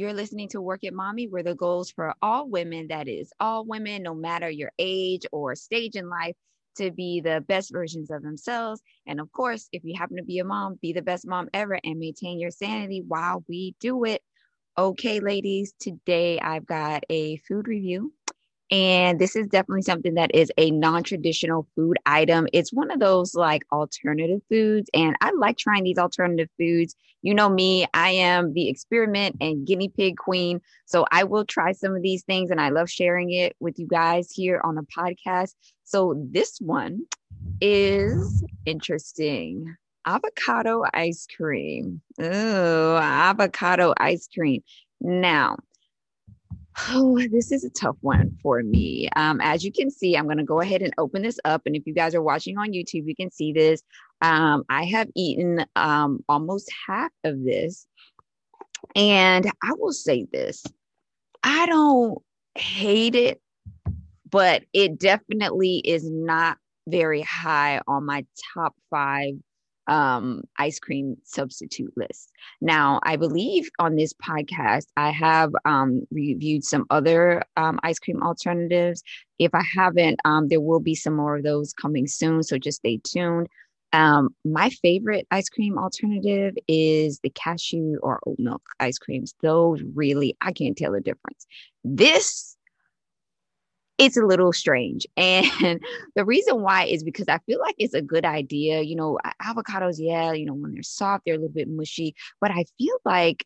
You're listening to Work It Mommy, where the goals for all women, that is, all women, no matter your age or stage in life, to be the best versions of themselves. And of course, if you happen to be a mom, be the best mom ever and maintain your sanity while we do it. Okay, ladies, today I've got a food review. And this is definitely something that is a non traditional food item. It's one of those like alternative foods. And I like trying these alternative foods. You know me, I am the experiment and guinea pig queen. So I will try some of these things and I love sharing it with you guys here on the podcast. So this one is interesting avocado ice cream. Oh, avocado ice cream. Now, Oh, this is a tough one for me. Um, as you can see, I'm going to go ahead and open this up. And if you guys are watching on YouTube, you can see this. Um, I have eaten um, almost half of this. And I will say this I don't hate it, but it definitely is not very high on my top five um, ice cream substitute list. Now, I believe on this podcast, I have um, reviewed some other um, ice cream alternatives. If I haven't, um, there will be some more of those coming soon. So just stay tuned. Um, my favorite ice cream alternative is the cashew or oat milk ice creams. Those really, I can't tell the difference. This it's a little strange. And the reason why is because I feel like it's a good idea. You know, avocados, yeah, you know, when they're soft, they're a little bit mushy, but I feel like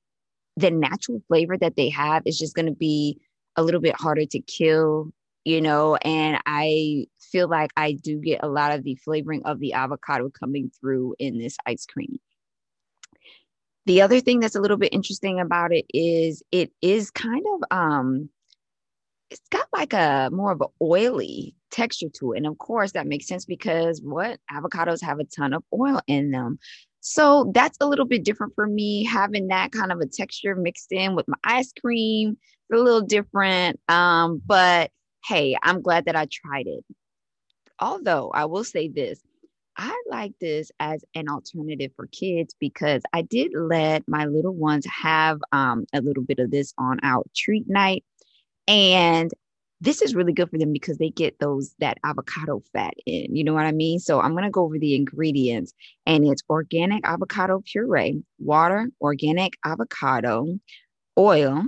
the natural flavor that they have is just going to be a little bit harder to kill, you know, and I feel like I do get a lot of the flavoring of the avocado coming through in this ice cream. The other thing that's a little bit interesting about it is it is kind of um like a more of an oily texture to it. And of course, that makes sense because what avocados have a ton of oil in them. So that's a little bit different for me having that kind of a texture mixed in with my ice cream. It's a little different. Um, but hey, I'm glad that I tried it. Although I will say this, I like this as an alternative for kids because I did let my little ones have um, a little bit of this on our treat night. And this is really good for them because they get those that avocado fat in. You know what I mean? So I'm going to go over the ingredients and it's organic avocado puree, water, organic avocado, oil,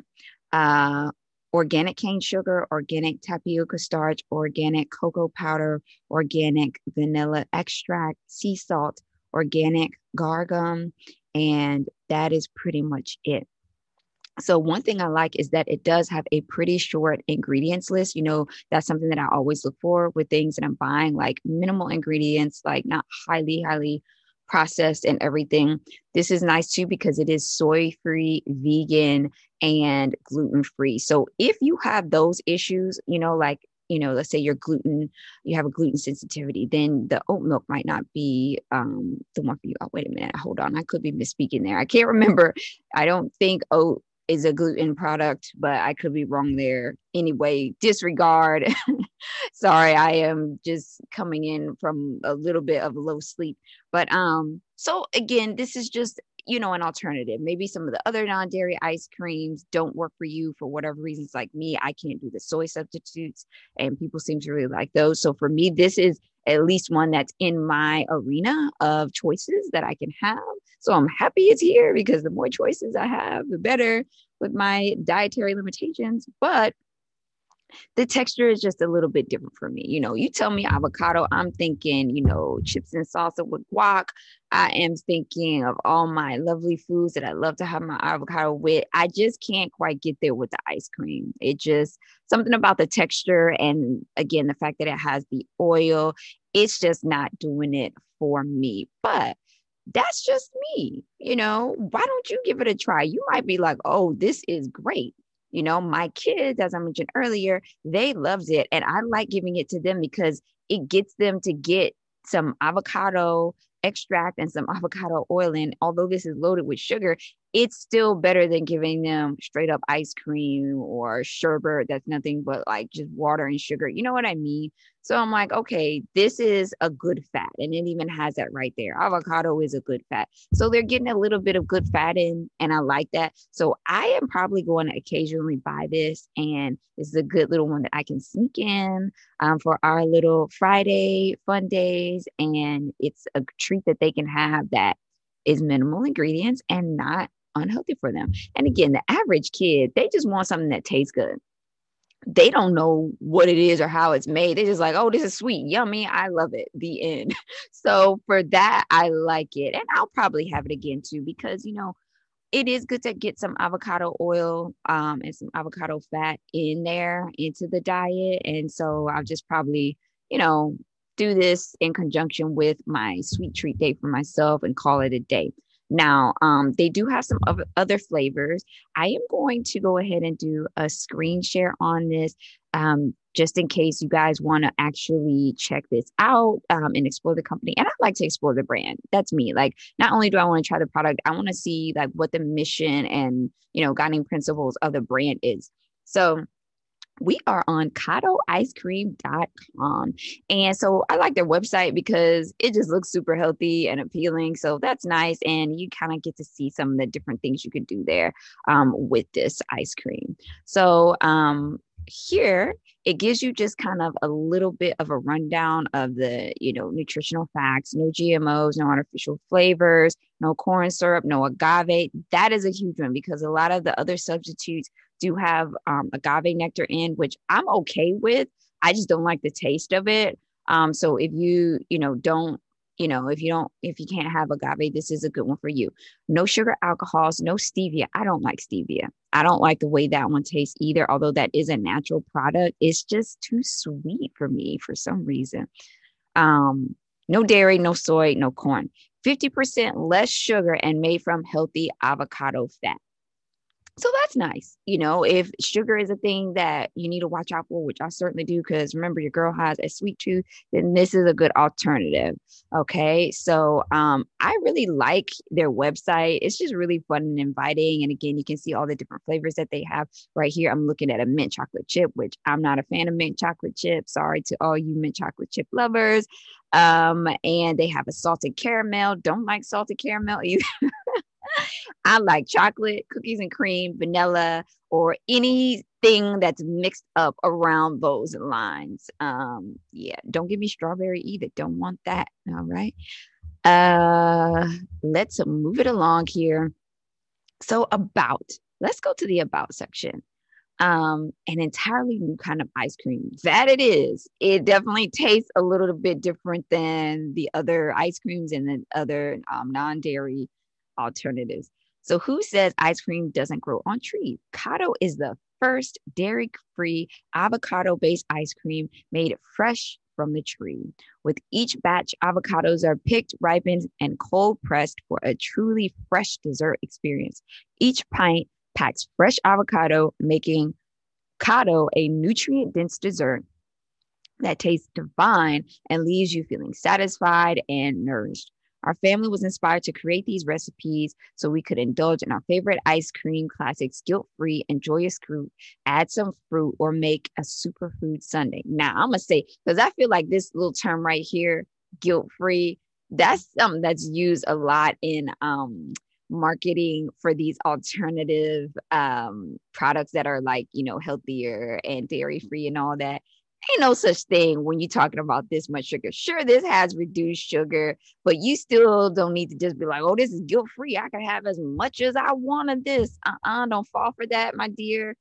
uh, organic cane sugar, organic tapioca starch, organic cocoa powder, organic vanilla extract, sea salt, organic guar gum, and that is pretty much it. So one thing I like is that it does have a pretty short ingredients list. You know, that's something that I always look for with things that I'm buying, like minimal ingredients, like not highly, highly processed and everything. This is nice too because it is soy free, vegan, and gluten free. So if you have those issues, you know, like you know, let's say you're gluten, you have a gluten sensitivity, then the oat milk might not be um, the one for you. Oh, wait a minute, hold on, I could be misspeaking there. I can't remember. I don't think oat is a gluten product, but I could be wrong there. Anyway, disregard. Sorry, I am just coming in from a little bit of low sleep. But um, so again, this is just you know an alternative. Maybe some of the other non-dairy ice creams don't work for you for whatever reasons. Like me, I can't do the soy substitutes, and people seem to really like those. So for me, this is at least one that's in my arena of choices that I can have. So I'm happy it's here because the more choices I have, the better with my dietary limitations. But the texture is just a little bit different for me. You know, you tell me avocado, I'm thinking, you know, chips and salsa with guac. I am thinking of all my lovely foods that I love to have my avocado with. I just can't quite get there with the ice cream. It just something about the texture and again the fact that it has the oil, it's just not doing it for me. But that's just me. You know, why don't you give it a try? You might be like, oh, this is great. You know, my kids, as I mentioned earlier, they loves it. And I like giving it to them because it gets them to get some avocado extract and some avocado oil in. Although this is loaded with sugar, it's still better than giving them straight up ice cream or sherbet that's nothing but like just water and sugar. You know what I mean? So I'm like, okay, this is a good fat. And it even has that right there. Avocado is a good fat. So they're getting a little bit of good fat in, and I like that. So I am probably going to occasionally buy this, and it's a good little one that I can sneak in um, for our little Friday fun days. And it's a treat that they can have that is minimal ingredients and not unhealthy for them. And again, the average kid, they just want something that tastes good. They don't know what it is or how it's made. They're just like, oh, this is sweet, yummy. I love it. The end. So for that, I like it. And I'll probably have it again too, because, you know, it is good to get some avocado oil um, and some avocado fat in there into the diet. And so I'll just probably, you know, do this in conjunction with my sweet treat day for myself and call it a day. Now, um, they do have some other flavors. I am going to go ahead and do a screen share on this um, just in case you guys want to actually check this out um, and explore the company. And I like to explore the brand. That's me. Like, not only do I want to try the product, I want to see like what the mission and, you know, guiding principles of the brand is. So, we are on cadoicecream.com. And so I like their website because it just looks super healthy and appealing. So that's nice. And you kind of get to see some of the different things you could do there um, with this ice cream. So um, here it gives you just kind of a little bit of a rundown of the you know nutritional facts no gmos no artificial flavors no corn syrup no agave that is a huge one because a lot of the other substitutes do have um, agave nectar in, which I'm okay with. I just don't like the taste of it. Um, so if you, you know, don't, you know, if you don't, if you can't have agave, this is a good one for you. No sugar alcohols, no stevia. I don't like stevia. I don't like the way that one tastes either, although that is a natural product. It's just too sweet for me for some reason. Um, no dairy, no soy, no corn. 50% less sugar and made from healthy avocado fat. So that's nice. You know, if sugar is a thing that you need to watch out for, which I certainly do, because remember your girl has a sweet tooth, then this is a good alternative. Okay. So um, I really like their website. It's just really fun and inviting. And again, you can see all the different flavors that they have right here. I'm looking at a mint chocolate chip, which I'm not a fan of mint chocolate chip. Sorry to all you mint chocolate chip lovers. Um, and they have a salted caramel. Don't like salted caramel either. I like chocolate, cookies and cream, vanilla, or anything that's mixed up around those lines. Um, yeah, don't give me strawberry either. Don't want that. All right. Uh, let's move it along here. So, about, let's go to the about section. Um, an entirely new kind of ice cream. That it is. It definitely tastes a little bit different than the other ice creams and the other um, non dairy alternatives. So, who says ice cream doesn't grow on trees? Cado is the first dairy free avocado based ice cream made fresh from the tree. With each batch, avocados are picked, ripened, and cold pressed for a truly fresh dessert experience. Each pint packs fresh avocado, making Cado a nutrient dense dessert that tastes divine and leaves you feeling satisfied and nourished. Our family was inspired to create these recipes so we could indulge in our favorite ice cream classics guilt free and joyous fruit, add some fruit, or make a superfood sundae. Now, I'm going to say, because I feel like this little term right here, guilt free, that's something that's used a lot in um, marketing for these alternative um, products that are like, you know, healthier and dairy free and all that ain't no such thing when you're talking about this much sugar. Sure, this has reduced sugar, but you still don't need to just be like, oh, this is guilt free. I can have as much as I want of this. Uh uh-uh, uh, don't fall for that, my dear.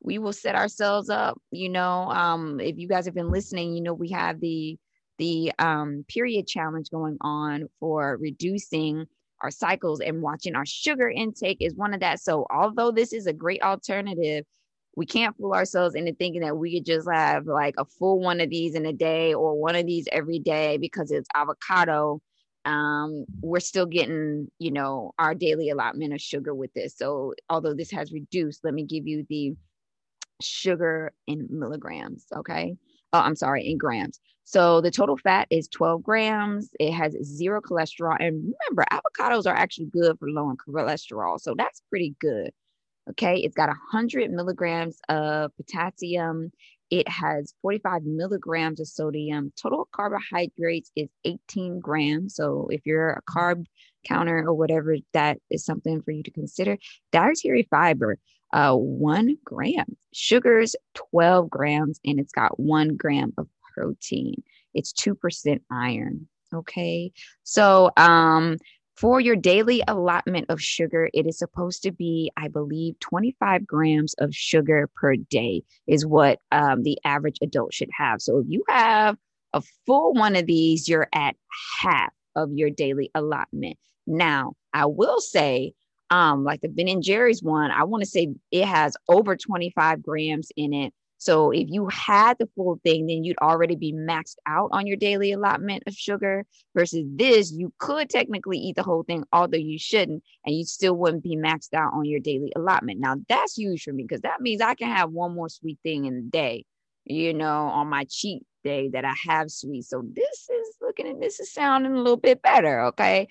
We will set ourselves up. You know, um, if you guys have been listening, you know, we have the the um, period challenge going on for reducing our cycles and watching our sugar intake is one of that. So, although this is a great alternative, we can't fool ourselves into thinking that we could just have like a full one of these in a day or one of these every day because it's avocado um, we're still getting you know our daily allotment of sugar with this so although this has reduced let me give you the sugar in milligrams okay Oh, I'm sorry, in grams. So the total fat is 12 grams. It has zero cholesterol. And remember, avocados are actually good for low in cholesterol. So that's pretty good. Okay. It's got 100 milligrams of potassium. It has 45 milligrams of sodium. Total carbohydrates is 18 grams. So if you're a carb counter or whatever, that is something for you to consider. Dietary fiber, uh, one gram. Sugars, 12 grams, and it's got one gram of protein. It's 2% iron. Okay. So, um, for your daily allotment of sugar, it is supposed to be, I believe, 25 grams of sugar per day is what um, the average adult should have. So if you have a full one of these, you're at half of your daily allotment. Now, I will say, um, like the Ben and Jerry's one, I want to say it has over 25 grams in it. So if you had the full thing, then you'd already be maxed out on your daily allotment of sugar. Versus this, you could technically eat the whole thing, although you shouldn't, and you still wouldn't be maxed out on your daily allotment. Now that's huge for me because that means I can have one more sweet thing in the day, you know, on my cheat day that I have sweet. So this is looking and this is sounding a little bit better. Okay.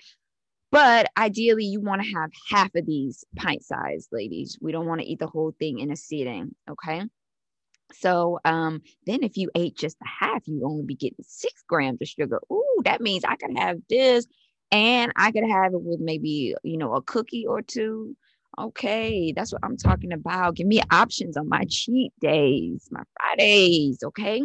But ideally, you want to have half of these pint size, ladies. We don't want to eat the whole thing in a sitting. Okay. So um, then if you ate just a half, you only be getting six grams of sugar. Ooh, that means I could have this and I could have it with maybe, you know, a cookie or two. Okay, that's what I'm talking about. Give me options on my cheat days, my Fridays. Okay.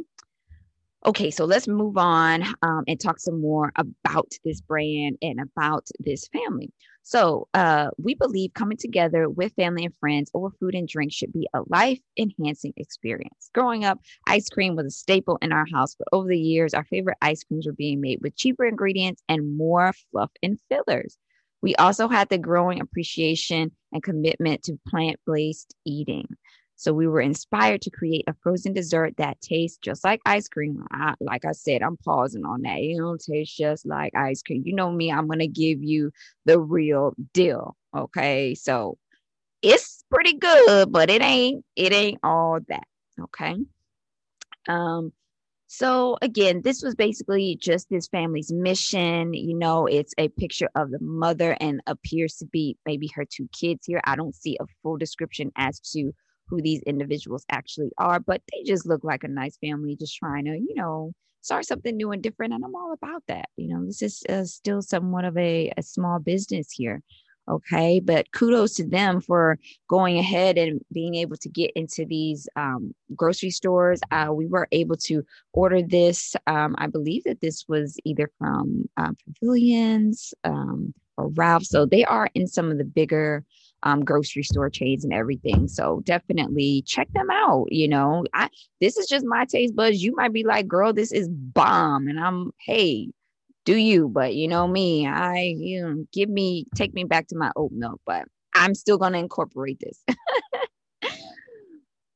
Okay, so let's move on um, and talk some more about this brand and about this family. So, uh, we believe coming together with family and friends over food and drink should be a life enhancing experience. Growing up, ice cream was a staple in our house, but over the years, our favorite ice creams were being made with cheaper ingredients and more fluff and fillers. We also had the growing appreciation and commitment to plant based eating. So we were inspired to create a frozen dessert that tastes just like ice cream. I, like I said, I'm pausing on that. It don't taste just like ice cream. You know me, I'm going to give you the real deal. Okay. So it's pretty good, but it ain't, it ain't all that. Okay. Um, so again, this was basically just this family's mission. You know, it's a picture of the mother and appears to be maybe her two kids here. I don't see a full description as to who these individuals actually are, but they just look like a nice family just trying to, you know, start something new and different. And I'm all about that. You know, this is uh, still somewhat of a, a small business here. Okay. But kudos to them for going ahead and being able to get into these um, grocery stores. Uh, we were able to order this. Um, I believe that this was either from uh, Pavilions um, or Ralph. So they are in some of the bigger um, grocery store chains and everything. So definitely check them out. You know, I this is just my taste buds. You might be like, girl, this is bomb. And I'm, hey, do you? But you know me, I you know, give me take me back to my oat milk, but I'm still gonna incorporate this.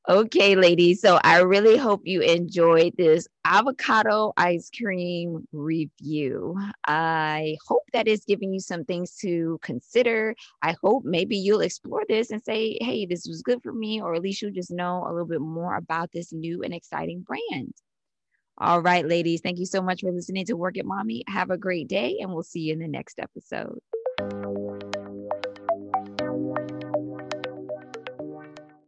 Okay, ladies. So I really hope you enjoyed this avocado ice cream review. I hope that is giving you some things to consider. I hope maybe you'll explore this and say, hey, this was good for me, or at least you'll just know a little bit more about this new and exciting brand. All right, ladies. Thank you so much for listening to Work It Mommy. Have a great day, and we'll see you in the next episode.